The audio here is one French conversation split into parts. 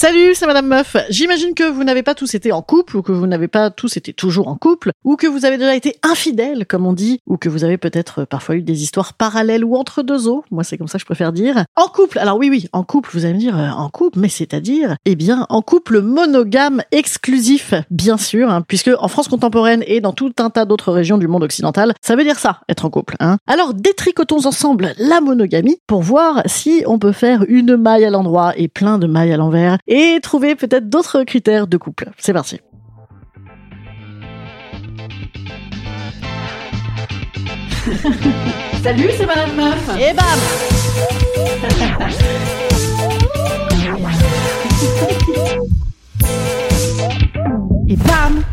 Salut, c'est Madame Meuf. J'imagine que vous n'avez pas tous été en couple, ou que vous n'avez pas tous été toujours en couple, ou que vous avez déjà été infidèle, comme on dit, ou que vous avez peut-être parfois eu des histoires parallèles ou entre deux eaux. Moi, c'est comme ça que je préfère dire. En couple. Alors oui, oui, en couple, vous allez me dire, euh, en couple, mais c'est-à-dire, eh bien, en couple monogame exclusif, bien sûr, hein, puisque en France contemporaine et dans tout un tas d'autres régions du monde occidental, ça veut dire ça, être en couple. Hein. Alors, détricotons ensemble la monogamie pour voir si on peut faire une maille à l'endroit et plein de mailles à l'envers et trouver peut-être d'autres critères de couple. C'est parti. Salut, c'est Madame Meuf. Et bam Et bam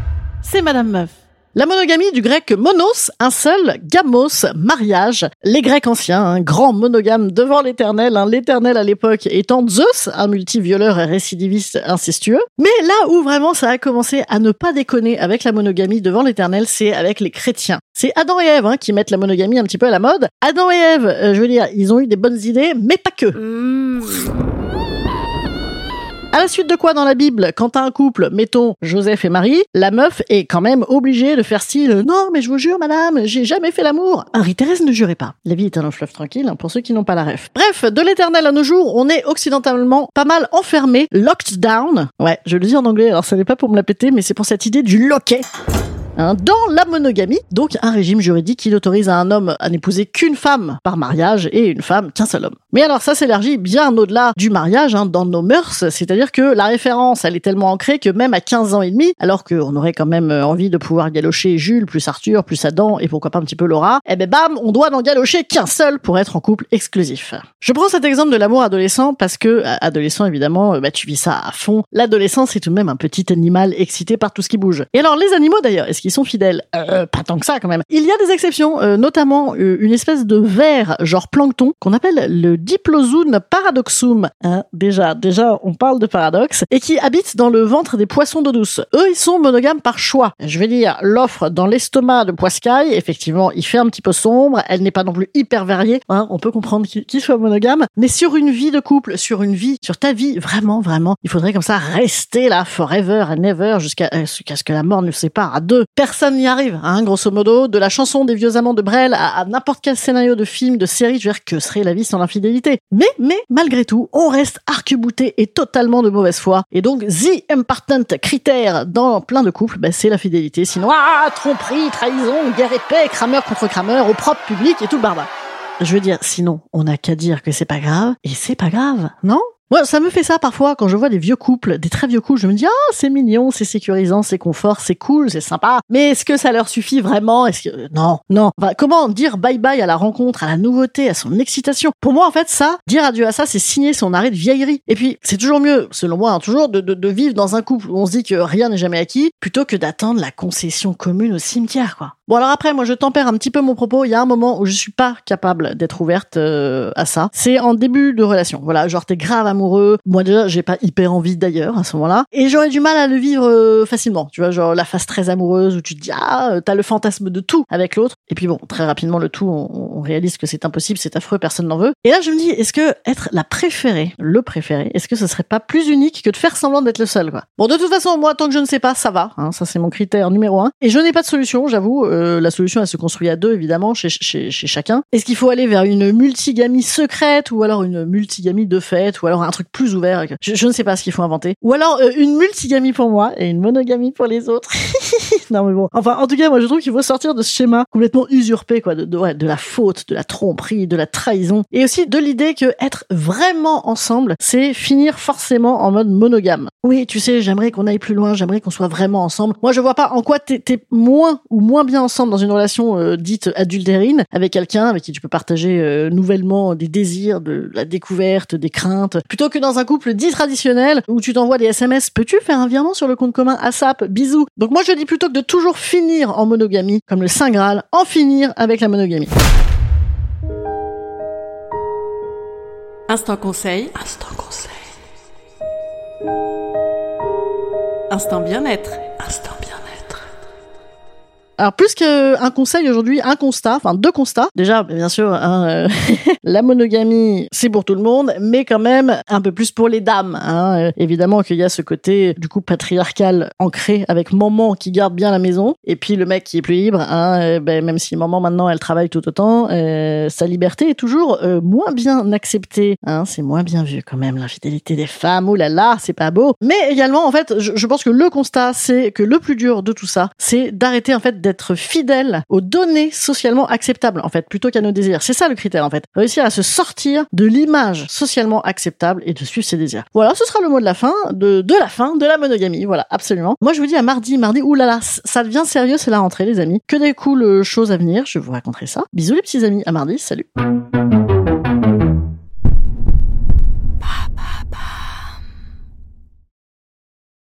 C'est Madame Meuf. La monogamie du grec monos, un seul, gamos, mariage. Les Grecs anciens, un grand monogame devant l'éternel, hein, l'éternel à l'époque étant Zeus, un multivioleur et récidiviste incestueux. Mais là où vraiment ça a commencé à ne pas déconner avec la monogamie devant l'éternel, c'est avec les chrétiens. C'est Adam et Ève hein, qui mettent la monogamie un petit peu à la mode. Adam et Ève, euh, je veux dire, ils ont eu des bonnes idées, mais pas que. À la suite de quoi dans la Bible, quand t'as un couple, mettons Joseph et Marie, la meuf est quand même obligée de faire style non mais je vous jure madame, j'ai jamais fait l'amour. Marie-Thérèse ne jurait pas. La vie est un fleuve tranquille hein, pour ceux qui n'ont pas la ref. Bref, de l'éternel à nos jours, on est occidentalement pas mal enfermé, locked down. Ouais, je le dis en anglais, alors ça n'est pas pour me la péter, mais c'est pour cette idée du loquet. Hein, dans la monogamie, donc un régime juridique qui n'autorise à un homme à n'épouser qu'une femme par mariage et une femme qu'un seul homme. Mais alors ça s'élargit bien au-delà du mariage, hein, dans nos mœurs, c'est-à-dire que la référence, elle est tellement ancrée que même à 15 ans et demi, alors qu'on aurait quand même euh, envie de pouvoir galocher Jules, plus Arthur, plus Adam, et pourquoi pas un petit peu Laura, eh ben bam, on doit n'en galocher qu'un seul pour être en couple exclusif. Je prends cet exemple de l'amour adolescent parce que, euh, adolescent évidemment, euh, bah, tu vis ça à fond. L'adolescence, c'est tout de même un petit animal excité par tout ce qui bouge. Et alors les animaux d'ailleurs, est-ce qu'ils sont fidèles euh, Pas tant que ça quand même. Il y a des exceptions, euh, notamment euh, une espèce de ver genre plancton qu'on appelle le Diplozoon paradoxum. Hein, déjà, déjà, on parle de paradoxe et qui habite dans le ventre des poissons d'eau douce. Eux, ils sont monogames par choix. Je vais dire, l'offre dans l'estomac de Poiscaille, effectivement, il fait un petit peu sombre. Elle n'est pas non plus hyper variée. Hein, on peut comprendre qu'il qu'il soit monogame, mais sur une vie de couple, sur une vie, sur ta vie, vraiment, vraiment, il faudrait comme ça rester là forever and ever jusqu'à euh, ce que la mort nous sépare à deux. Personne n'y arrive, hein, grosso modo. De la chanson des vieux amants de Brel à, n'importe quel scénario de film, de série, je veux dire, que serait la vie sans l'infidélité? Mais, mais, malgré tout, on reste arc-bouté et totalement de mauvaise foi. Et donc, the important critère dans plein de couples, bah, c'est la fidélité. Sinon, ah, tromperie, trahison, guerre épée, crameur contre crameur, au propre public et tout le barbare. Je veux dire, sinon, on n'a qu'à dire que c'est pas grave, et c'est pas grave, non? Moi, ça me fait ça parfois quand je vois des vieux couples, des très vieux couples. Je me dis ah c'est mignon, c'est sécurisant, c'est confort, c'est cool, c'est sympa. Mais est-ce que ça leur suffit vraiment? Est-ce que non, non. Enfin, comment dire bye bye à la rencontre, à la nouveauté, à son excitation? Pour moi, en fait, ça, dire adieu à ça, c'est signer son arrêt de vieillerie. Et puis, c'est toujours mieux, selon moi, hein, toujours de, de, vivre dans un couple où on se dit que rien n'est jamais acquis, plutôt que d'attendre la concession commune au cimetière, quoi. Bon alors après, moi je tempère un petit peu mon propos. Il y a un moment où je suis pas capable d'être ouverte euh, à ça. C'est en début de relation. Voilà, genre t'es grave Moi déjà, j'ai pas hyper envie d'ailleurs à ce moment-là, et j'aurais du mal à le vivre euh, facilement. Tu vois, genre la phase très amoureuse où tu te dis ah euh, t'as le fantasme de tout avec l'autre, et puis bon très rapidement le tout, on, réalise que c'est impossible, c'est affreux, personne n'en veut. Et là je me dis est-ce que être la préférée, le préféré, est-ce que ce serait pas plus unique que de faire semblant d'être le seul quoi? Bon de toute façon moi tant que je ne sais pas, ça va. Hein, ça c'est mon critère numéro un. Et je n'ai pas de solution, j'avoue. Euh, la solution, elle se construit à deux, évidemment, chez, chez, chez chacun. Est-ce qu'il faut aller vers une multigamie secrète ou alors une multigamie de fait ou alors un truc plus ouvert. Je, je ne sais pas ce qu'il faut inventer. Ou alors euh, une multigamie pour moi et une monogamie pour les autres. non mais bon. Enfin, en tout cas, moi je trouve qu'il faut sortir de ce schéma complètement usurpé, quoi, de, de, la faute, de la tromperie, de la trahison, et aussi de l'idée que être vraiment ensemble, c'est finir forcément en mode monogame. Oui, tu sais, j'aimerais qu'on aille plus loin, j'aimerais qu'on soit vraiment ensemble. Moi, je vois pas en quoi t'es es moins ou moins bien ensemble dans une relation euh, dite adultérine avec quelqu'un avec qui tu peux partager euh, nouvellement des désirs, de la découverte, des craintes, plutôt que dans un couple dit traditionnel où tu t'envoies des SMS. Peux-tu faire un virement sur le compte commun ASAP Bisous. Donc moi, je dis plutôt que de toujours finir en monogamie, comme le Saint Graal, en finir avec la monogamie. Instant conseil. Instant conseil. Instant bien-être. Alors plus qu'un conseil aujourd'hui, un constat, enfin deux constats. Déjà, bien sûr, hein, euh, la monogamie, c'est pour tout le monde, mais quand même un peu plus pour les dames. Hein. Euh, évidemment qu'il y a ce côté du coup patriarcal ancré avec maman qui garde bien la maison, et puis le mec qui est plus libre. Hein, euh, ben, même si maman maintenant elle travaille tout autant, sa liberté est toujours moins bien acceptée. Hein, c'est moins bien vu quand même l'infidélité des femmes. Oh là là, c'est pas beau. Mais également, en fait, je pense que le constat, c'est que le plus dur de tout ça, c'est d'arrêter en fait d'être fidèle aux données socialement acceptables, en fait, plutôt qu'à nos désirs. C'est ça le critère, en fait. Réussir à se sortir de l'image socialement acceptable et de suivre ses désirs. Voilà, ce sera le mot de la fin, de, la fin de la monogamie. Voilà, absolument. Moi, je vous dis à mardi, mardi, oulala, ça devient sérieux, c'est la rentrée, les amis. Que des cool choses à venir, je vous raconterai ça. Bisous les petits amis, à mardi, salut.